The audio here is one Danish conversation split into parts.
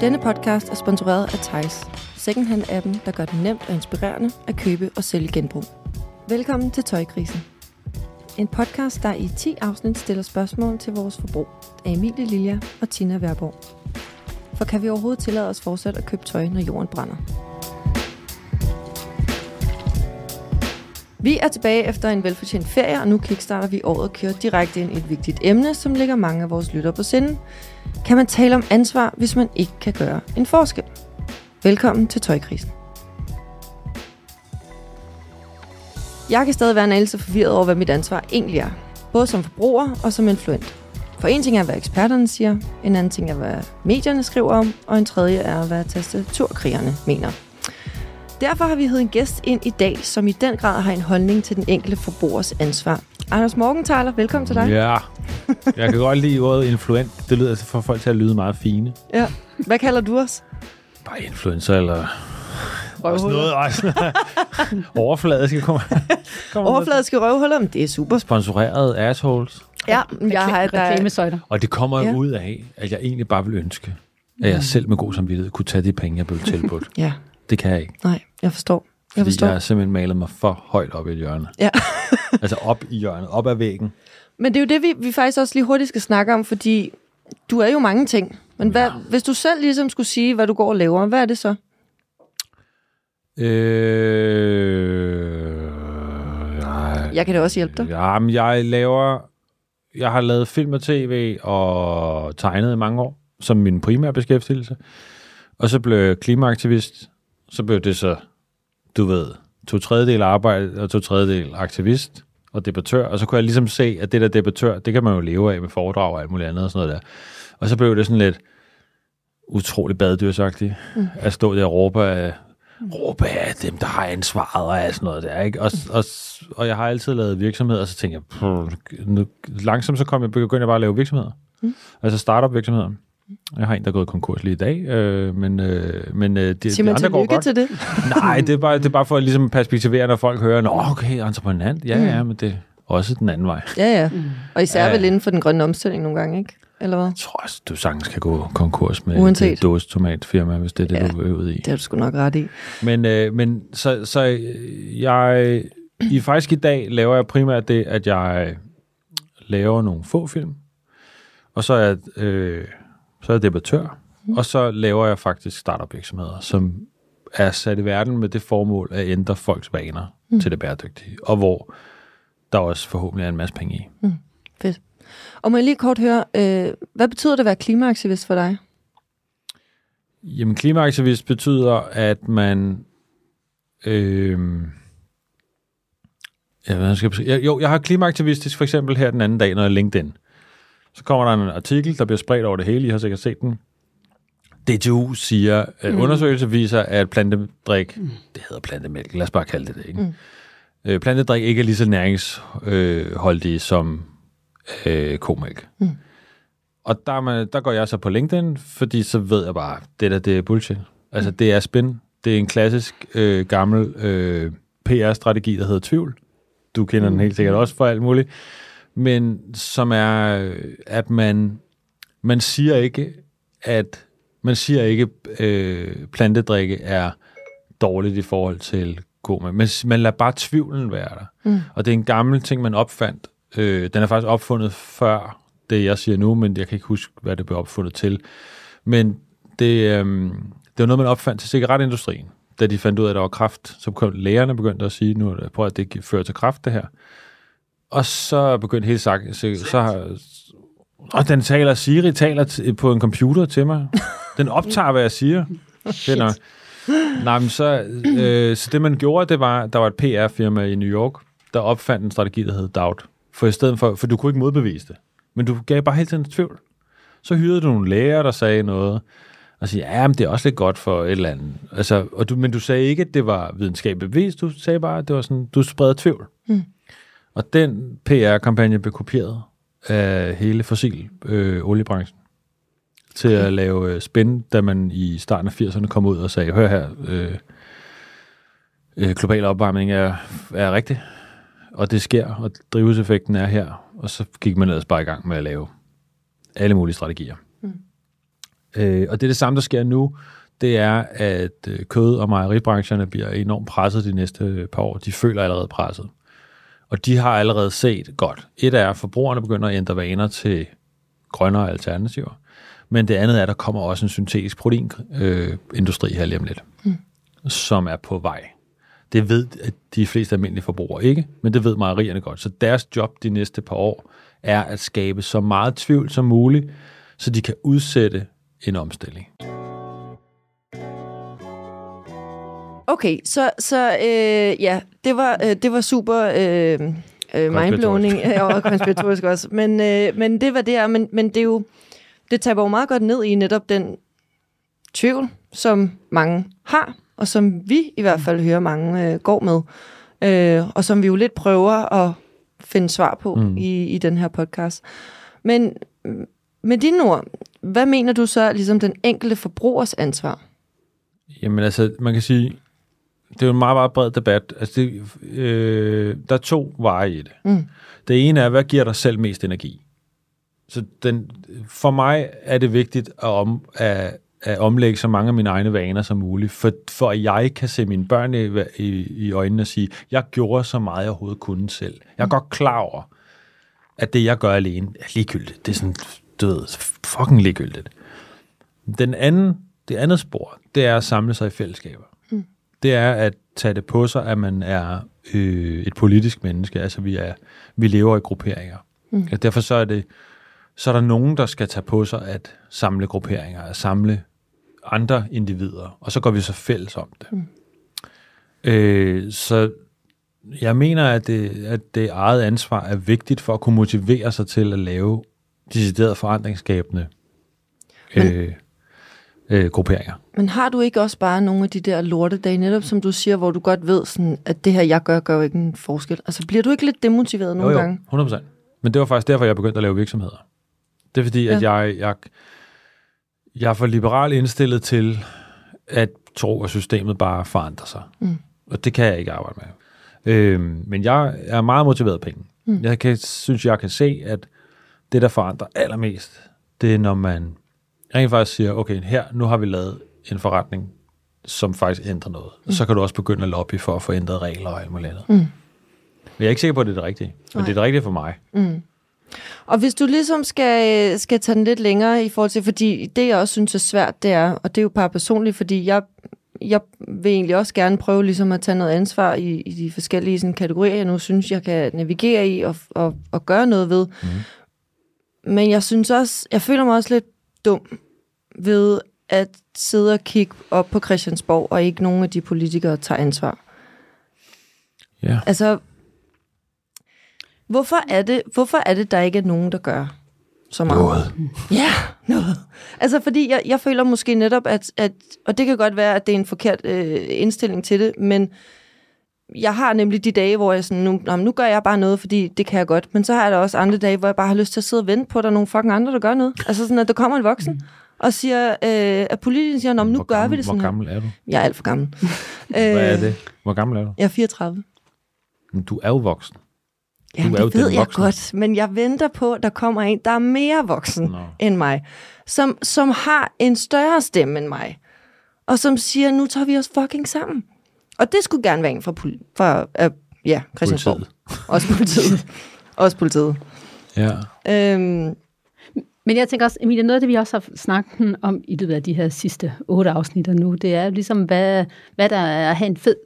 Denne podcast er sponsoreret af Tejs, secondhand-appen, der gør det nemt og inspirerende at købe og sælge genbrug. Velkommen til Tøjkrisen. En podcast, der i 10 afsnit stiller spørgsmål til vores forbrug af Emilie Lilja og Tina Værborg. For kan vi overhovedet tillade os fortsat at købe tøj, når jorden brænder? Vi er tilbage efter en velfortjent ferie, og nu kickstarter vi året og kører direkte ind i et vigtigt emne, som ligger mange af vores lytter på sinde. Kan man tale om ansvar, hvis man ikke kan gøre en forskel? Velkommen til Tøjkrisen. Jeg kan stadig være en anelse forvirret over, hvad mit ansvar egentlig er. Både som forbruger og som influent. For en ting er, hvad eksperterne siger, en anden ting er, hvad medierne skriver om, og en tredje er, hvad tastaturkrigerne mener. Derfor har vi hed en gæst ind i dag, som i den grad har en holdning til den enkelte forbrugers ansvar. Anders Morgenthaler, velkommen til dig. Ja, jeg kan godt lide ordet influent. Det lyder altså for folk til at lyde meget fine. Ja. Hvad kalder du os? Bare influencer eller også Røvhuller. noget. Også. Overfladiske kommer. kommer Overfladiske røvhuller, men det er super. Sponsoreret assholes. Ja, jeg har der, reklamesøjter. Og det kommer Ja. ja. ud af, at jeg egentlig bare vil ønske, at jeg selv med god samvittighed kunne tage de penge, jeg blev tilbudt. Ja, Det kan jeg ikke. nej, jeg forstår. Jeg Fordi forstår. jeg har simpelthen malet mig for højt op i et hjørne. Ja. altså op i hjørnet, op ad væggen. Men det er jo det, vi, vi faktisk også lige hurtigt skal snakke om, fordi du er jo mange ting. Men hvad, ja. hvis du selv ligesom skulle sige, hvad du går og laver, hvad er det så? Øh, jeg, Jeg kan da også hjælpe dig. Ja, men jeg laver... Jeg har lavet film og tv og tegnet i mange år, som min primære beskæftigelse. Og så blev jeg klimaaktivist. Så blev det så, du ved, to tredjedel arbejde og to tredjedel aktivist og debattør. Og så kunne jeg ligesom se, at det der debattør, det kan man jo leve af med foredrag og alt muligt andet og sådan noget der. Og så blev det sådan lidt utrolig badedyrsagtigt. Mm. At stå der og råbe af, råbe af dem, der har ansvaret og alt sådan noget der. Ikke? Og, og, og jeg har altid lavet virksomheder, og så tænker jeg, "Puh, nu, langsomt så kom jeg, begyndte jeg bare at lave virksomheder. Mm. Altså startup virksomheder. Jeg har en, der er gået konkurs lige i dag, øh, men, øh, men øh, de, Sig de man andre går godt. til det. Nej, det er, bare, det er bare for at ligesom perspektivere, når folk hører, Nå, okay, entreprenant, ja, Mm. ja, men det er også den anden vej. Ja, ja. Og især Ja. vel inden for den grønne omstilling nogle gange, ikke? Eller hvad? Jeg tror også, du sagtens kan gå konkurs med Uanset. et dåsetomatfirma, hvis det er det, Ja. du er ude i. Det har du sgu nok ret i. Men, øh, men så, så øh, jeg, i faktisk i dag laver jeg primært det, at jeg laver nogle få film, og så er jeg, øh, så er jeg debattør, mm. og så laver jeg faktisk startup virksomheder, som er sat i verden med det formål at ændre folks vaner mm. til det bæredygtige, og hvor der også forhåbentlig er en masse penge i. Fedt. Og må jeg lige kort høre, øh, hvad betyder det at være klimaaktivist for dig? Jamen, klimaaktivist betyder, at man... Øh, hvad skal jeg, jeg, jo, jeg har klimaaktivistisk for eksempel her den anden dag, når jeg LinkedIn. Så kommer der en artikel, der bliver spredt over det hele. I har sikkert set den. DTU siger, at mm. undersøgelse viser, at plantedrik, mm. det hedder plantemælk, lad os bare kalde det det, ikke? Mm. Øh, plantedrik ikke er lige så næringsholdige som øh, komælk. Mm. Og der, er man, der går jeg så på LinkedIn, fordi så ved jeg bare, det der, det er bullshit. Altså, det er spin. Det er en klassisk øh, gammel øh, PR-strategi, der hedder tvivl. Du kender den helt sikkert også for alt muligt. Men som er, øh, at man, man siger ikke, at man siger ikke, øh, plantedrikke er dårligt i forhold til koma. Men man lader bare tvivlen være der. Mm. Og det er en gammel ting, man opfandt. Øh, den er faktisk opfundet før det, jeg siger nu, men jeg kan ikke huske, hvad det blev opfundet til. Men det, øhm, det var noget, man opfandt til cigaretindustrien. Da de fandt ud af, at der var kraft, så kom lægerne begyndte at sige, nu prøv at det fører til kraft, det her. Og så begyndte hele sagt, så, så har, og den taler, Siri taler t- på en computer til mig. Den optager, hvad jeg siger. Fedt nok. Nej, men så, øh, så det man gjorde, det var, der var et PR-firma i New York, der opfandt en strategi, der hed Doubt. For i stedet for, for du kunne ikke modbevise det. Men du gav bare hele tiden tvivl. Så hyrede du nogle læger, der sagde noget, og siger, ja, men det er også lidt godt for et eller andet. Altså, og du, men du sagde ikke, at det var videnskabeligt bevist. Du sagde bare, at det var sådan, du spreder tvivl. Mm. Og den PR-kampagne blev kopieret af hele fossil øh, oliebranchen til okay. at lave øh, spin, da man i starten af 80'erne kom ud og sagde, hør her, øh, øh, global opvarmning er, er rigtig, og det sker, og drivhuseffekten er her. Og så gik man ellers bare i gang med at lave alle mulige strategier. Mm. Øh, og det er det samme, der sker nu. Det er, at øh, kød- og mejeribrancherne bliver enormt presset de næste par år. De føler allerede presset. Og de har allerede set godt. Et er, at forbrugerne begynder at ændre vaner til grønnere alternativer. Men det andet er, at der kommer også en syntetisk proteinindustri øh, her lige om lidt, mm. som er på vej. Det ved at de fleste almindelige forbrugere ikke, men det ved mejerierne godt. Så deres job de næste par år er at skabe så meget tvivl som muligt, så de kan udsætte en omstilling. Okay, så, så øh, ja, det var, øh, det var super øh, øh, mindblowing og konspiratorisk også. Men, øh, men det var det her, men, men det er jo, det taber jo meget godt ned i netop den tvivl, som mange har, og som vi i hvert fald hører mange øh, går med, øh, og som vi jo lidt prøver at finde svar på mm. i, i den her podcast. Men med dine ord, hvad mener du så ligesom den enkelte forbrugers ansvar? Jamen altså, man kan sige, det er jo en meget, meget bred debat. Altså, det, øh, der er to veje i det. Mm. Det ene er, hvad giver dig selv mest energi? Så den, for mig er det vigtigt at, om, at, at omlægge så mange af mine egne vaner som muligt, for, for at jeg kan se mine børn i, i, i øjnene og sige, jeg gjorde så meget, jeg overhovedet kunne selv. Jeg er mm. godt klar over, at det, jeg gør alene, er ligegyldigt. Det er sådan, død, fucking ligegyldigt. Den anden, det andet spor, det er at samle sig i fællesskaber det er at tage det på sig, at man er øh, et politisk menneske. Altså, vi, er, vi lever i grupperinger. Mm. Og derfor så er, det, så er der nogen, der skal tage på sig at samle grupperinger, at samle andre individer, og så går vi så fælles om det. Mm. Øh, så jeg mener, at det, at det eget ansvar er vigtigt for at kunne motivere sig til at lave decideret forandringsskabende øh, øh, grupperinger. Men har du ikke også bare nogle af de der lortedage, netop som du siger, hvor du godt ved, sådan, at det her, jeg gør, gør jo ikke en forskel? Altså, bliver du ikke lidt demotiveret nogle jo, jo, gange? 100%. Men det var faktisk derfor, jeg begyndte at lave virksomheder. Det er fordi, ja. at jeg, jeg, jeg er for liberal indstillet til at tro, at systemet bare forandrer sig. Mm. Og det kan jeg ikke arbejde med. Øhm, men jeg er meget motiveret af penge. Mm. Jeg kan, synes, jeg kan se, at det, der forandrer allermest, det er, når man rent faktisk siger, okay, her, nu har vi lavet en forretning, som faktisk ændrer noget. Mm. Så kan du også begynde at lobby for at få ændret regler og alt muligt andet. Mm. Men jeg er ikke sikker på, at det er det rigtige. Men Nej. det er det rigtige for mig. Mm. Og hvis du ligesom skal, skal tage den lidt længere i forhold til, fordi det jeg også synes er svært, det er, og det er jo bare personligt, fordi jeg, jeg vil egentlig også gerne prøve ligesom at tage noget ansvar i, i de forskellige sådan, kategorier, jeg nu synes, jeg kan navigere i og, og, og gøre noget ved. Mm. Men jeg synes også, jeg føler mig også lidt dum ved at sidde og kigge op på Christiansborg, og ikke nogen af de politikere tager ansvar. Ja. Altså, hvorfor er det, hvorfor er det, der ikke er nogen, der gør så meget? Noget. Ja, noget. Altså, fordi jeg, jeg føler måske netop, at, at, og det kan godt være, at det er en forkert øh, indstilling til det, men jeg har nemlig de dage, hvor jeg sådan, nu, nå, nu gør jeg bare noget, fordi det kan jeg godt. Men så har jeg da også andre dage, hvor jeg bare har lyst til at sidde og vente på, at der er nogle fucking andre, der gør noget. Altså sådan, at der kommer en voksen, mm. og siger, øh, at politikerne siger, nu hvor gør gammel, vi det sådan Hvor gammel er du? Jeg er alt for gammel. Hvad er det? Hvor gammel er du? Jeg er 34. Men du er jo voksen. Ja, det ved jeg godt, men jeg venter på, at der kommer en, der er mere voksen no. end mig, som, som har en større stemme end mig, og som siger, nu tager vi os fucking sammen. Og det skulle gerne være en fra, pol- fra uh, ja, Christiansborg. Politiet. Også politiet. også politiet. Ja. Øhm, men jeg tænker også, Emilie, noget af det, vi også har snakket om i løbet af de her sidste otte afsnit nu, det er ligesom, hvad, hvad der er at have en fed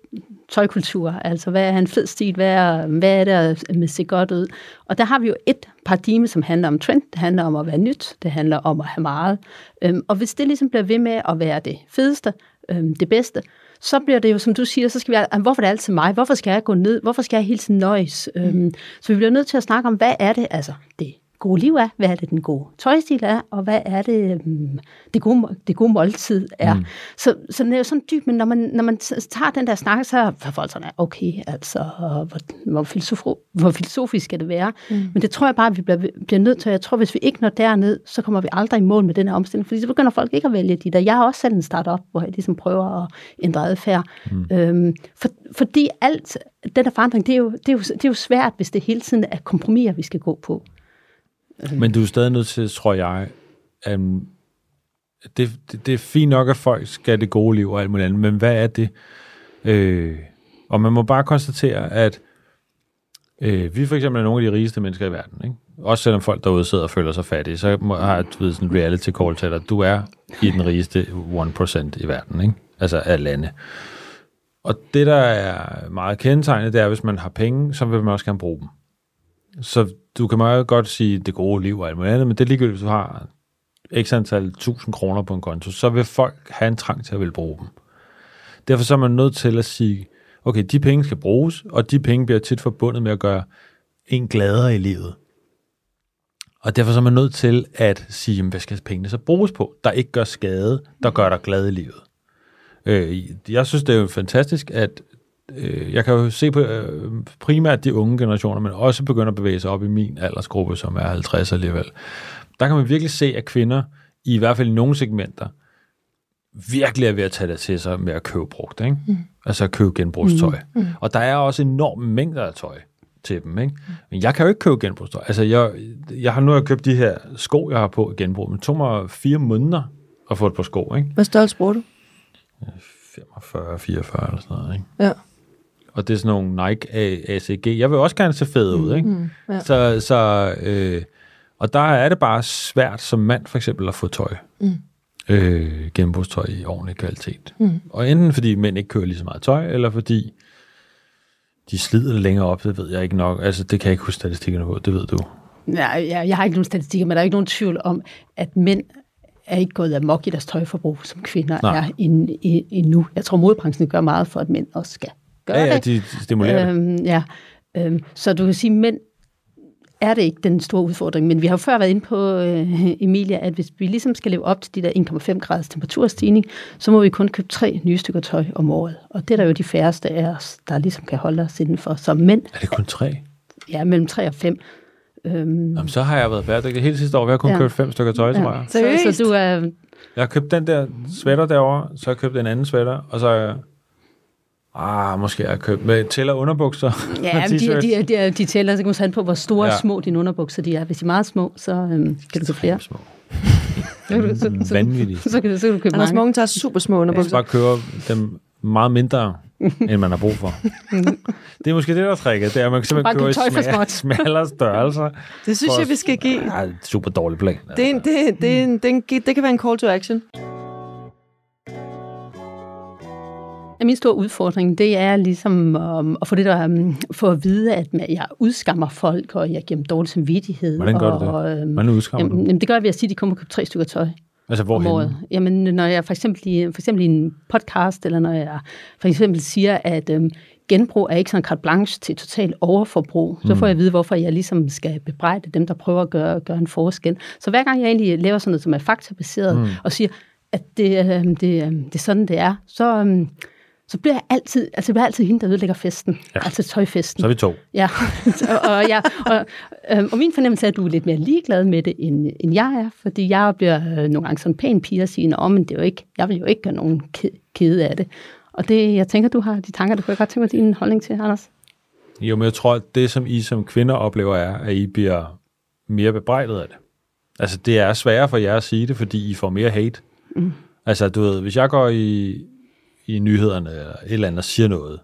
tøjkultur, altså hvad er en fed stil, hvad er, hvad er det at se godt ud. Og der har vi jo et paradigme, som handler om trend, det handler om at være nyt, det handler om at have meget. Øhm, og hvis det ligesom bliver ved med at være det fedeste, øhm, det bedste, så bliver det jo, som du siger, så skal vi, hvorfor er det altid mig? Hvorfor skal jeg gå ned? Hvorfor skal jeg hele tiden nøjes? Mm. Øhm, så vi bliver nødt til at snakke om, hvad er det, altså det gode liv er, hvad er det, den gode tøjstil er, og hvad er det, um, det, gode, det gode måltid er. Mm. Så, så det er jo sådan dybt, men når man, når man tager den der snak, så er folk sådan, okay, altså, hvor, hvor, filosof, hvor filosofisk skal det være? Mm. Men det tror jeg bare, at vi bliver, bliver nødt til. Jeg tror, hvis vi ikke når derned, så kommer vi aldrig i mål med den her omstilling, fordi så begynder folk ikke at vælge de der. Jeg har også selv en startup, hvor jeg ligesom prøver at ændre adfærd. Mm. Øhm, for, fordi alt, den der forandring, det er, jo, det, er jo, det er jo svært, hvis det hele tiden er kompromiser, vi skal gå på. Altså- men du er stadig nødt til, tror jeg, at, det, det, det er fint nok, at folk skal have det gode liv og alt muligt andet, men hvad er det? Øh, og man må bare konstatere, at øh, vi for eksempel er nogle af de rigeste mennesker i verden, ikke? Også selvom folk derude sidder og føler sig fattige, så har jeg du ved, sådan en reality call til dig. Du er i den rigeste 1% i verden, ikke? Altså af lande. Og det, der er meget kendetegnet, det er, at hvis man har penge, så vil man også gerne bruge dem. Så du kan meget godt sige det gode liv og alt muligt andet, men det er ligegyldigt, hvis du har x antal tusind kroner på en konto, så vil folk have en trang til at vil bruge dem. Derfor så er man nødt til at sige, okay, de penge skal bruges, og de penge bliver tit forbundet med at gøre en gladere i livet. Og derfor så er man nødt til at sige, jamen, hvad skal pengene så bruges på, der ikke gør skade, der gør dig glad i livet. Øh, jeg synes, det er jo fantastisk, at øh, jeg kan jo se på øh, primært de unge generationer, men også begynder at bevæge sig op i min aldersgruppe, som er 50 alligevel. Der kan man virkelig se, at kvinder, i hvert fald i nogle segmenter, virkelig er ved at tage det til sig med at købe brugt, ikke? Mm. altså at købe genbrugstøj. Mm. Mm. Og der er også enorme mængder af tøj til dem. Ikke? Men jeg kan jo ikke købe genbrugstøj. Altså, jeg, jeg har nu købt de her sko, jeg har på i genbrug, men det tog mig fire måneder at få et par sko. Ikke? Hvad størrelse bruger du? 45, 44 eller sådan noget. Ikke? Ja. Og det er sådan nogle Nike ACG. Jeg vil også gerne se fed ud, ikke? Mm, ja. Så, så øh, og der er det bare svært som mand for eksempel at få tøj. Mm. Øh, genbrugstøj i ordentlig kvalitet. Mm. Og enten fordi mænd ikke kører lige så meget tøj, eller fordi de slider det længere op, det ved jeg ikke nok. Altså, det kan jeg ikke huske statistikkerne på, det ved du. Ja, jeg, jeg har ikke nogen statistikker, men der er ikke nogen tvivl om, at mænd er ikke gået amok i deres tøjforbrug, som kvinder Nej. er endnu. Jeg tror, modebranchen gør meget for, at mænd også skal gøre ja, ja, det. de stimulerer øhm, det. Ja, øhm, så du kan sige, mænd er det ikke den store udfordring. Men vi har jo før været inde på, øh, Emilia, at hvis vi ligesom skal leve op til de der 1,5 graders temperaturstigning, så må vi kun købe tre nye stykker tøj om året. Og det er der jo de færreste af os, der ligesom kan holde os indenfor. Så mænd... Er det kun tre? Ja, mellem tre og fem. Øhm, Jamen, så har jeg været bæredygtig hele sidste år. Vi har kun ja. købt fem stykker tøj, ja. tror jeg. Så, så du er... Jeg har købt den der sweater derovre, så har jeg købt en anden sweater, og så har jeg Ah, måske jeg har købt med tæller underbukser. Ja, de, de, de, de tæller, så kan man på, hvor store ja. små dine underbukser de er. Hvis de er meget små, så øhm, kan du købe flere. Små. Vanvittigt. Så, så, kan, så kan du købe Anders Morgen tager super små underbukser. Jeg bare køber dem meget mindre, end man har brug for. det er måske det, der er tricket. Det er, at man kan simpelthen købe i smallere størrelser. Det synes jeg, vi skal give. Ja, super dårlig plan. Det, er, det, det, det, det, det kan være en call to action. Min store udfordring, det er ligesom um, at få det der, um, for at vide, at jeg udskammer folk, og jeg giver dem dårlig samvittighed. Hvordan gør du det? Og, um, Hvordan udskammer jamen, du? Jamen, det gør jeg ved at sige, at de kommer og køber tre stykker tøj. Altså hvorhen? Jamen, når jeg for eksempel, i, for eksempel i en podcast, eller når jeg for eksempel siger, at um, genbrug er ikke sådan en carte blanche til total overforbrug, mm. så får jeg at vide, hvorfor jeg ligesom skal bebrejde dem, der prøver at gøre, gøre en forskel. Så hver gang jeg egentlig laver sådan noget, som er faktabaseret, mm. og siger, at det, det, det er sådan, det er, så, um, så bliver jeg altid, altså jeg bliver altid hende, der ødelægger festen. Ja. Altså tøjfesten. Så er vi to. Ja, og, ja, og, øh, og min fornemmelse er, at du er lidt mere ligeglad med det, end, end jeg er, fordi jeg bliver øh, nogle gange sådan pæn pige og siger, at men det er jo ikke, jeg vil jo ikke gøre nogen kede af det. Og det, jeg tænker, du har de tanker, du kunne godt tænke mig din holdning til, Anders. Jo, men jeg tror, at det, som I som kvinder oplever, er, at I bliver mere bebrejdet af det. Altså, det er sværere for jer at sige det, fordi I får mere hate. Mm. Altså, du ved, hvis jeg går i, i nyhederne eller et eller andet og siger noget,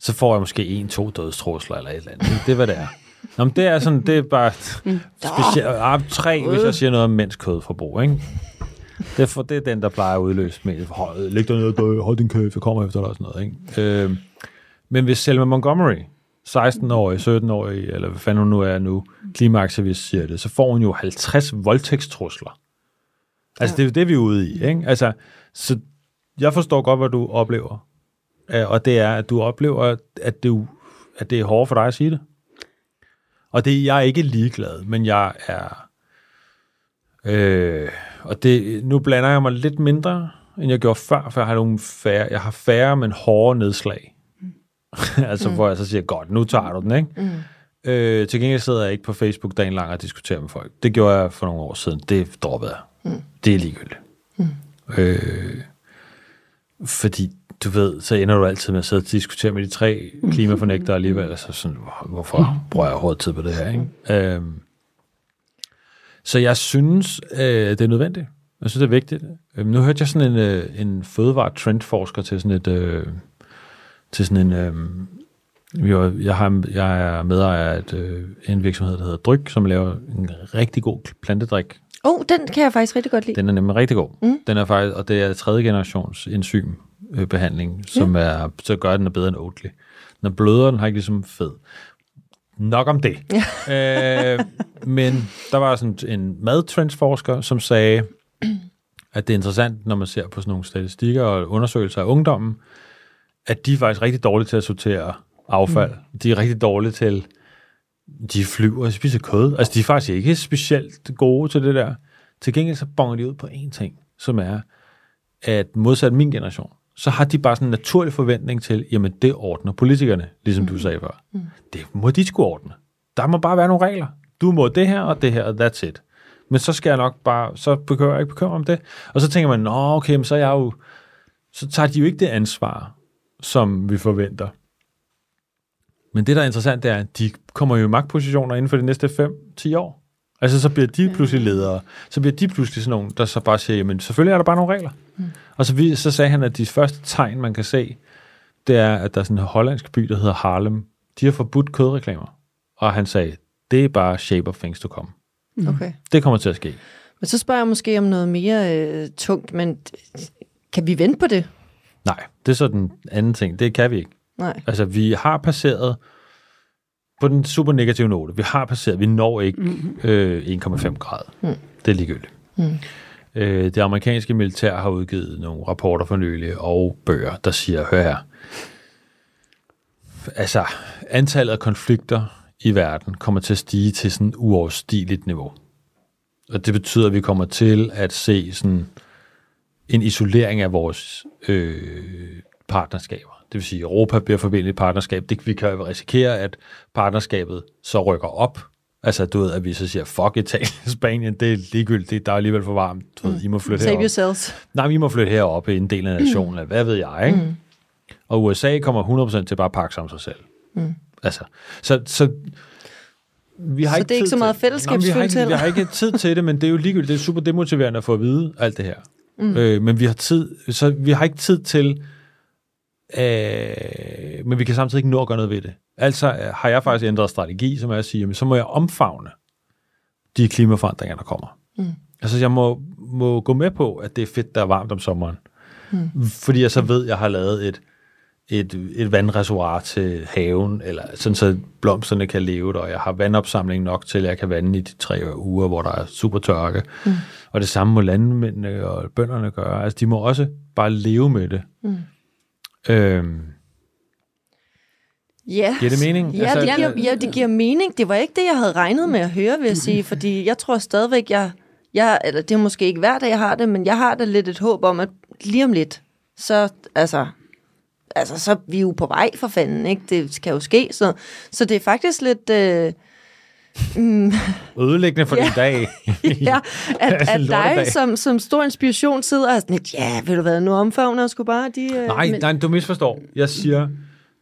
så får jeg måske en, to dødstrusler eller et eller andet. Det er, hvad det er. Nå, men det er sådan, det er bare mm. specielt, ah, tre, hvis jeg siger noget om mænds kødforbrug, ikke? Det er, for, det er den, der plejer at udløse med, hold, læg dig ned hold din kød, jeg kommer efter dig og sådan noget, ikke? Øh, men hvis Selma Montgomery, 16-årig, 17-årig, eller hvad fanden hun nu er nu, klimaaktivist siger det, så får hun jo 50 voldtægtstrusler. Altså, det er jo det, vi er ude i, ikke? Altså, så jeg forstår godt, hvad du oplever. Øh, og det er, at du oplever, at det, at det er hårdt for dig at sige det. Og det, jeg er ikke ligeglad, men jeg er... Øh, og det, nu blander jeg mig lidt mindre, end jeg gjorde før, for jeg har, nogle færre, jeg har færre, men hårde nedslag. Mm. altså, mm. hvor jeg så siger, godt, nu tager du den, ikke? Mm. Øh, til gengæld sidder jeg ikke på Facebook dagen lang og diskuterer med folk. Det gjorde jeg for nogle år siden. Det droppede jeg. Mm. Det er ligegyldigt. Mm. Øh, fordi du ved, så ender du altid med at sidde og diskutere med de tre klimafornægtere alligevel. Altså sådan, hvorfor bruger jeg hårdt tid på det her? Ikke? Øhm, så jeg synes, øh, det er nødvendigt. Jeg synes, det er vigtigt. Øhm, nu hørte jeg sådan en, øh, en fødevare-trendforsker til sådan et... Øh, til sådan en... Øh, jeg, jeg, har, jeg er medejer af et, øh, en virksomhed, der hedder Dryk, som laver en rigtig god plantedrik. Åh, oh, den kan jeg faktisk rigtig godt lide. Den er nemlig rigtig god. Mm. Den er faktisk, og det er tredje generations enzymbehandling, som er, så gør den er bedre end Oatly. Den er blødere, den har ikke ligesom fed. Nok om det. Ja. øh, men der var sådan en madtrendsforsker, som sagde, at det er interessant, når man ser på sådan nogle statistikker og undersøgelser af ungdommen, at de er faktisk rigtig dårlige til at sortere affald. Mm. De er rigtig dårlige til, de flyver og spiser kød. Altså, de er faktisk ikke specielt gode til det der. Til gengæld så bonger de ud på én ting, som er, at modsat min generation, så har de bare sådan en naturlig forventning til, jamen det ordner politikerne, ligesom mm. du sagde før. Mm. Det må de skulle ordne. Der må bare være nogle regler. Du må det her og det her, og that's it. Men så skal jeg nok bare, så bekymrer jeg ikke bekymre om det. Og så tænker man, nå okay, men så er jeg jo, så tager de jo ikke det ansvar, som vi forventer. Men det, der er interessant, det er, at de kommer jo i magtpositioner inden for de næste 5-10 år. Altså, så bliver de pludselig ledere. Så bliver de pludselig sådan nogen, der så bare siger, jamen, selvfølgelig er der bare nogle regler. Mm. Og så, vi, så sagde han, at de første tegn, man kan se, det er, at der er sådan en hollandsk by, der hedder Harlem. De har forbudt kødreklamer. Og han sagde, det er bare shape of things to come. Mm. Okay. Det kommer til at ske. Men så spørger jeg måske om noget mere øh, tungt, men kan vi vente på det? Nej, det er så den anden ting. Det kan vi ikke. Nej. Altså, vi har passeret på den super negative note. Vi har passeret, vi når ikke mm. øh, 1,5 grader. Mm. Det er ligegyldigt. Mm. Øh, det amerikanske militær har udgivet nogle rapporter for nylig og bøger, der siger, hør her, altså antallet af konflikter i verden kommer til at stige til sådan et uoverstigeligt niveau. Og det betyder, at vi kommer til at se sådan en isolering af vores øh, partnerskaber. Det vil sige, at Europa bliver forbindet i partnerskab. Det, vi kan risikere, at partnerskabet så rykker op. Altså, du ved, at vi så siger, fuck Italien, Spanien, det er ligegyldigt, der er alligevel for varmt. Du ved, I må flytte Save herop. yourselves. Nej, vi må flytte herop i en del af nationen, mm. hvad ved jeg, ikke? Mm. Og USA kommer 100% til bare at pakke om sig selv. Mm. Altså, så, så vi har Så ikke det er ikke så meget til- fællesskabsfølelse vi ikke, vi har ikke tid til det, men det er jo ligegyldigt. Det er super demotiverende at få at vide alt det her. Mm. Øh, men vi har tid, så vi har ikke tid til, øh, men vi kan samtidig ikke nå at gøre noget ved det. Altså øh, har jeg faktisk ændret strategi, som er at sige, jamen, så må jeg omfavne de klimaforandringer, der kommer. Mm. Altså jeg må, må gå med på, at det er fedt, der er varmt om sommeren. Mm. Fordi jeg så ved, at jeg har lavet et, et, et vandreservoir til haven, eller sådan så blomsterne kan leve der, og jeg har vandopsamling nok til, at jeg kan vande i de tre uger, hvor der er super tørke. Mm. Og det samme må landmændene og bønderne gøre. Altså, de må også bare leve med det. Mm. Øhm, Ja, Giver det mening? Ja, Altså, det giver, det- ja, det giver mening. Det var ikke det, jeg havde regnet med at høre, vil jeg sige, fordi jeg tror stadigvæk, jeg, jeg eller det er måske ikke hver dag, jeg har det, men jeg har da lidt et håb om, at lige om lidt, så, altså, altså, så er vi jo på vej for fanden, ikke? Det kan jo ske, så, så det er faktisk lidt... Øh, mm, ødelæggende for Ja. din dag. ja, at, at dig som, som stor inspiration sidder og er sådan lidt, ja, ved du hvad, nu omfavner jeg sgu bare de... Øh, Nej, men... nej, du misforstår. Jeg siger,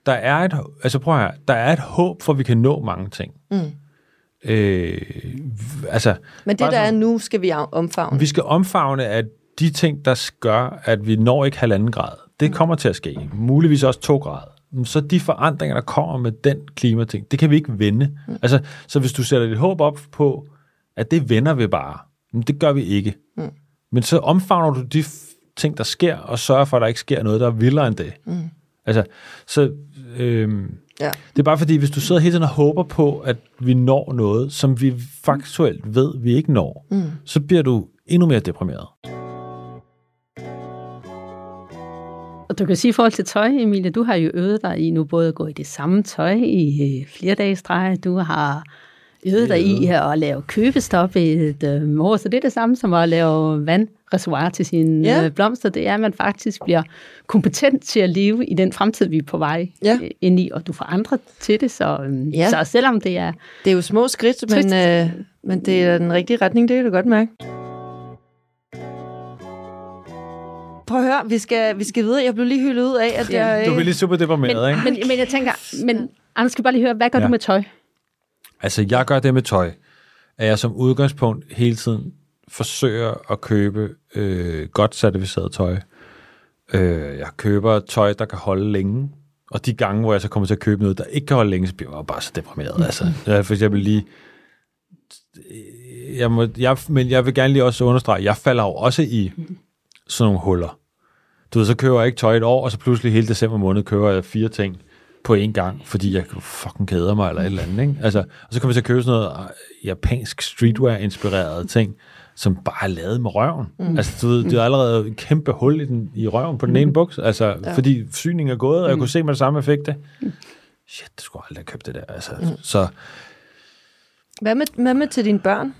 der er et, altså prøv her, der er et håb for, at vi kan nå mange ting. Mm. Øh, altså, men det, der er sådan- nu, skal vi omfavne. Vi skal omfavne, at de ting, der gør, at vi når ikke halvanden grad, det kommer til at ske. Muligvis også to grader. Så de forandringer, der kommer med den klimating, det kan vi ikke vende. Mm. Altså, så hvis du sætter dit håb op på, at det vender vi bare, men det gør vi ikke. Mm. Men så omfavner du de ting, der sker, og sørger for, at der ikke sker noget, der er vildere end det. Mm. Altså, så... Øhm, Ja. det er bare fordi, hvis du sidder hele tiden og håber på, at vi når noget, som vi faktuelt ved, vi ikke når, mm. så bliver du endnu mere deprimeret. Og du kan sige i forhold til tøj, Emilie, du har jo øvet dig i nu både at gå i det samme tøj i øh, flere dage streg. Du har øvet dig i at lave købestop i et øh, år, så det er det samme som at lave vandreservoir til sine Ja. øh, blomster. Det er, at man faktisk bliver kompetent til at leve i den fremtid, vi er på vej Ja. ind i, og du får andre til det. Så, øh, Ja. så selvom det er Det er jo små skridt, men, øh, men det er den rigtige retning, det kan du godt mærke. Prøv at høre, vi skal, vi skal videre. Jeg blev lige hyldet ud af, at Ja. jeg... Du bliver lige super deprimeret, men, ikke? men, men jeg tænker, men Anders skal bare lige høre, hvad gør Ja. du med tøj? Altså, jeg gør det med tøj, at jeg som udgangspunkt hele tiden forsøger at købe øh, godt certificeret tøj. Øh, jeg køber tøj, der kan holde længe. Og de gange, hvor jeg så kommer til at købe noget, der ikke kan holde længe, så bliver jeg bare så deprimeret. Altså, jeg for eksempel lige... Jeg må, jeg, men jeg vil gerne lige også understrege, at jeg falder jo også i sådan nogle huller. Du ved, så køber jeg ikke tøj et år, og så pludselig hele december måned køber jeg fire ting på én gang, fordi jeg fucking keder mig, eller et eller andet, ikke? Altså, og så kommer jeg til at købe sådan noget øh, japansk streetwear-inspireret ting, som bare er lavet med røven. Mm. Altså, du ved, det er allerede en kæmpe hul i, den, i røven på den ene buks, altså, ja. fordi syningen er gået, og jeg kunne se med det samme effekt. Shit, det skulle aldrig have købt det der. Altså, mm. Så, Hvad med, hvad med til dine børn?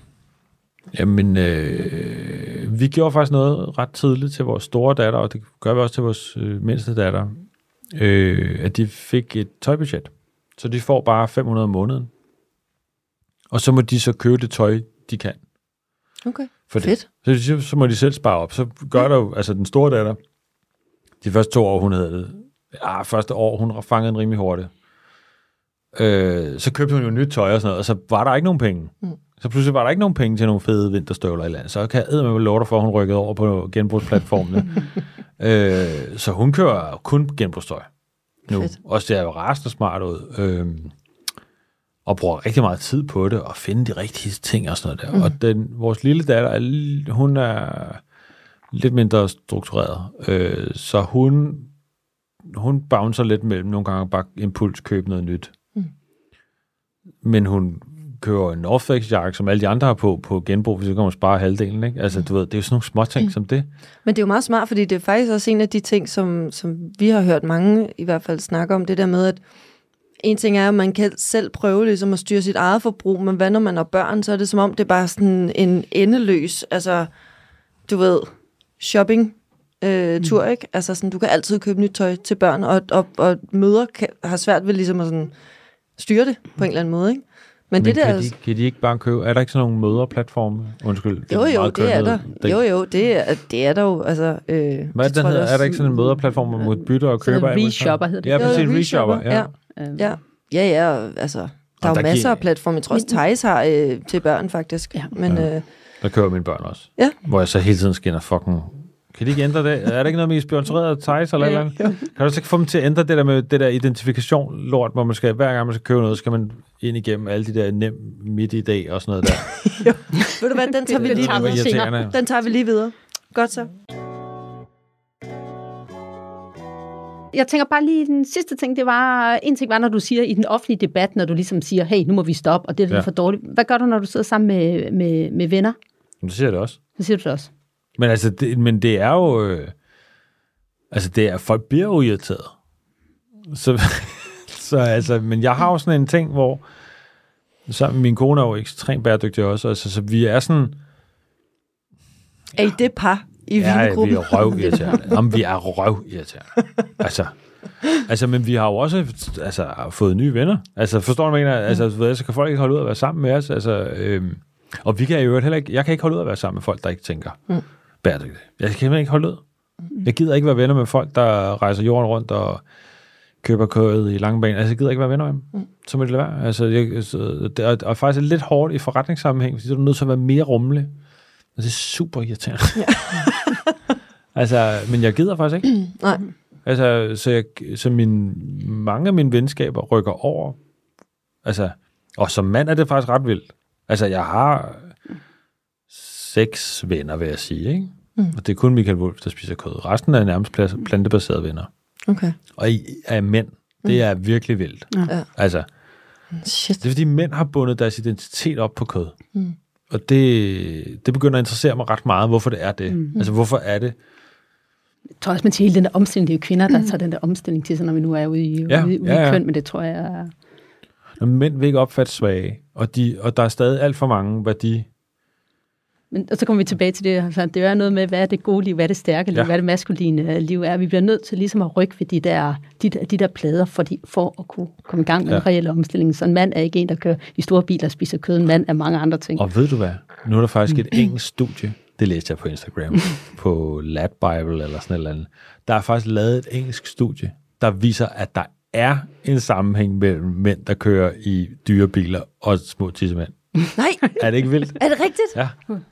Jamen, øh, vi gjorde faktisk noget ret tidligt til vores store datter, og det gør vi også til vores øh, mindste datter, øh, at de fik et tøjbudget. Så de får bare 500 om måneden. Og så må de så købe det tøj, de kan. Okay, For det. fedt. Så, så, så må de selv spare op. Så gør der jo, altså den store datter, de første to år, hun havde det, ja, første år, hun fangede en rimelig hurtigt. Øh, så købte hun jo nyt tøj og sådan noget, og så var der ikke nogen penge. Mm. Så pludselig var der ikke nogen penge til nogle fede vinterstøvler i landet. Så kan jeg med love dig for, at hun rykkede over på genbrugsplatformene. øh, så hun kører kun genbrugstøj nu. Fedt. Også det er jo rasende smart ud. Øh, og bruger rigtig meget tid på det, og finde de rigtige ting og sådan noget der. Mm. Og den, vores lille datter, er, hun er lidt mindre struktureret. Øh, så hun, hun bouncer lidt mellem nogle gange bare impuls købe noget nyt. Mm. Men hun køber en North Face jakke, som alle de andre har på, på genbrug, hvis så kan man spare halvdelen. Ikke? Altså, du ved, det er jo sådan nogle små ting mm. som det. Men det er jo meget smart, fordi det er faktisk også en af de ting, som, som vi har hørt mange i hvert fald snakke om, det der med, at en ting er, at man kan selv prøve ligesom at styre sit eget forbrug, men hvad når man har børn, så er det som om, det er bare sådan en endeløs, altså, du ved, shopping øh, tur, ikke? Altså sådan, du kan altid købe nyt tøj til børn, og, og, og mødre kan, har svært ved ligesom at sådan styre det på en eller anden måde, ikke? Men, Men det der... kan, de, kan de ikke bare købe... Er der ikke sådan nogle møderplatforme? Undskyld. det Jo, jo, meget det er der. Jo, jo, det er, det er der jo. Altså, øh, Hvad er, det det, hedder? også- Er der ikke sådan en møderplatform, hvor man må bytte og Sådan købe? en reshopper hedder det. Ja, præcis. jo, Reshopper, reshopper, ja. ja. Øhm, Ja, ja, ja altså, der er jo der masser giver- af platforme. Jeg tror også, Thijs har øh, til børn, faktisk. Ja. Men øh, Der køber mine børn også. Ja. Hvor jeg så hele tiden skinner fucking... Kan de ikke ændre det? Er der ikke noget med, I er sponsoreret Thijs eller et eller andet? Kan du så ikke få dem til at ændre det der med det der identifikation lort, hvor man skal, hver gang man skal købe noget, så skal man ind igennem alle de der nem midt i dag og sådan noget der. ved du hvad, den tager vi Det lige videre. Den tager vi lige videre. Godt så. Jeg tænker bare lige, den sidste ting, det var, en ting var, når du siger i den offentlige debat, når du ligesom siger, hey, nu må vi stoppe, og det er Ja. ja. for dårligt. Hvad gør du, når du sidder sammen med, med, med venner? Men det siger jeg det også. Så siger du det også. Men altså, det, men det er jo... Øh, altså, det er, folk bliver jo irriteret. Så, så altså, men jeg har jo sådan en ting, hvor så min kone er jo ekstremt bæredygtig også, altså, så vi er sådan, Er I det par i ja, vi vingruppen? er røvirriterende. Jamen, vi er røvirriterende. Altså, altså, men vi har jo også altså, fået nye venner. Altså, forstår du, hvad jeg mener? Altså, du ved, så kan folk ikke holde ud at være sammen med os. Altså, øhm, og vi kan jo heller ikke, jeg kan ikke holde ud at være sammen med folk, der ikke tænker mm. Bæredygtigt. Jeg kan simpelthen ikke holde ud. Jeg gider ikke være venner med folk, der rejser jorden rundt og køber kødet i lange baner. Altså, jeg gider ikke være venner med dem. Mm. Så må det lade være. Altså, jeg, så, det er, og faktisk er lidt hårdt i forretningssammenhæng, fordi så er du nødt til at være mere rummelig. Og det er super irriterende. Ja. altså, men jeg gider faktisk ikke. Nej. Altså, så, jeg, så min, mange af mine venskaber rykker over. Altså, og som mand er det faktisk ret vildt. Altså, jeg har seks venner, vil jeg sige, ikke? Mm. Og det er kun Michael Wolf, der spiser kød. Resten er nærmest pla- plantebaserede venner. Okay. Og I er mænd. Det er virkelig vildt. Ja. Altså, Shit. det er fordi mænd har bundet deres identitet op på kød. Mm. Og det, det begynder at interessere mig ret meget, hvorfor det er det. Mm. Altså, hvorfor er det? Jeg tror også, man til hele den der omstilling, det er jo kvinder, der tager den der omstilling til sig, når vi nu er ude i, Ja, ude, ude ja, ja. i køn, men det tror jeg er... Når mænd vil ikke opfatte svage, og, de, og der er stadig alt for mange værdi. Men, og så kommer vi tilbage til det, altså, det er noget med, hvad er det gode liv, hvad er det stærke liv, Ja. hvad er det maskuline øh, liv er. Vi bliver nødt til ligesom at rykke ved de der, de de der plader, for, de, for at kunne komme i gang med Ja. en reel omstilling. Så en mand er ikke en, der kører i store biler og spiser kød. En mand er mange andre ting. Og ved du hvad? Nu er der faktisk et engelsk studie, det læste jeg på Instagram, på Lad Bible eller sådan et eller andet. Der er faktisk lavet et engelsk studie, der viser, at der er en sammenhæng mellem mænd, der kører i dyre biler og små tissemænd. Nej, Er det ikke vildt? er det rigtigt? Ja,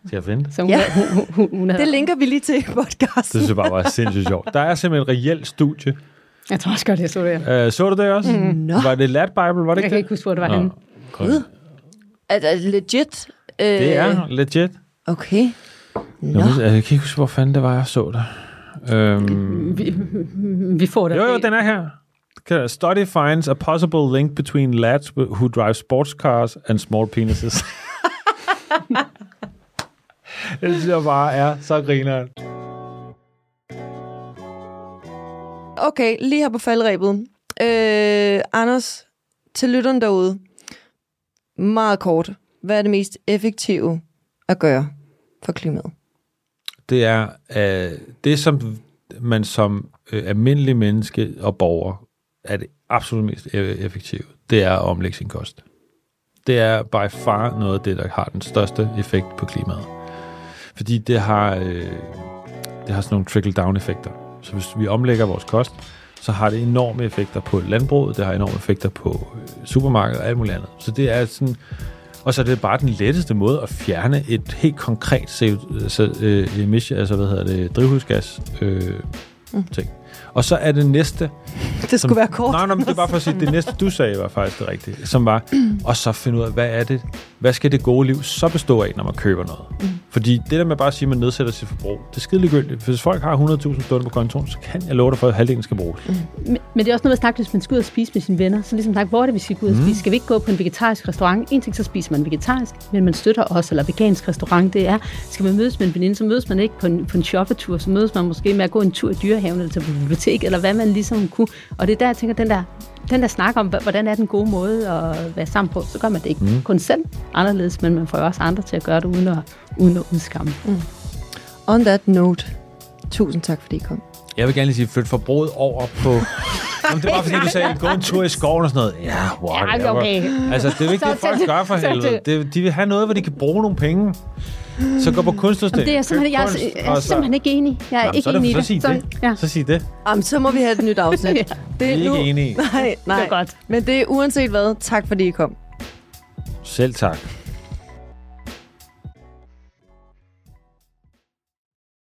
skal jeg finde det? Så hun, Ja. ja. hun, hun, hun, hun Det linker vi lige til i podcasten. Det synes jeg bare var sindssygt sjovt. Der er simpelthen et reelt studie. Jeg tror også godt, jeg så det. her. Uh, så du det også? Mm. Nå. Var det Lad Bible, var det Jeg ikke kan det? ikke huske, hvor det var Nå, henne. godt. Er det legit? Øh, Det er legit. Okay. Nå. Jeg, husker, jeg kan ikke huske, hvor fanden det var, jeg så det. Øhm, Vi, vi får det. jo, jo, den er her. Kan- Study finds a possible link between lads who drive sports cars and small penises. det synes jeg bare er så grineren. Okay, lige her på faldrebet. Øh, Anders, til lytteren derude. Meget kort. Hvad er det mest effektive at gøre for klimaet? Det er øh, det, som man som øh, almindelig menneske og borger er det absolut mest e- effektive. Det er at omlægge sin kost. Det er by far noget af det, der har den største effekt på klimaet. Fordi det har, øh, det har sådan nogle trickle-down-effekter. Så hvis vi omlægger vores kost, så har det enorme effekter på landbruget, det har enorme effekter på øh, supermarkedet og alt muligt andet. Så det er sådan, og så er det bare den letteste måde at fjerne et helt konkret CO, så, øh, emission, altså hvad hedder det, drivhusgas øh, Mm. ting. Og så er det næste, Det skulle være kort. Nej, nej, men det er bare for at sige, det næste, du sagde, var faktisk det rigtige, som var, og så finde ud af, hvad er det, hvad skal det gode liv så bestå af, når man køber noget? Mm. Fordi det der med bare at sige, at man nedsætter sit forbrug, det er skide ligegyldigt. Hvis folk har 100.000 stående på kontoen, så kan jeg love dig for, at halvdelen skal bruges. Mm. Men, men det er også noget at snakke, hvis man skal ud og spise med sine venner. Så ligesom sagt, hvor er det, vi skal gå ud og Mm. spise? Skal vi ikke gå på en vegetarisk restaurant? En ting, så spiser man vegetarisk, men man støtter også, eller vegansk restaurant, det er, skal man mødes med en veninde, så mødes man ikke på en, på en shoppetur, så mødes man måske med at gå en tur i dyrehaven, eller til bibliotek, eller hvad man ligesom kunne. Og det er der, jeg tænker, den der, den der snak om, hvordan er den gode måde at være sammen på, så gør man det ikke mm. kun selv anderledes, men man får jo også andre til at gøre det uden at, uden at udskamme. On that note, tusind tak, fordi I kom. Jeg vil gerne lige sige, flyt forbruget over på... Jamen, det var fordi, du sagde, gå en tur i skoven og sådan noget. Ja, whatever. Ja, okay. Altså, det er jo ikke Så det, folk gør for helvede. Det, de vil have noget, hvor de kan bruge nogle penge. Så gå på kunstudstilling. Det er jeg simpelthen, jeg, er, kunst, jeg er og så- simpelthen ikke enig. Jeg er Jamen, ikke så er det- enig i så det. sig det. ja. Så sig det. Jamen, så må vi have et nyt afsnit. Ja. det Vi er ikke enige. Nej, nej. Det er godt. Men det er uanset hvad. Tak, fordi I kom. Selv tak.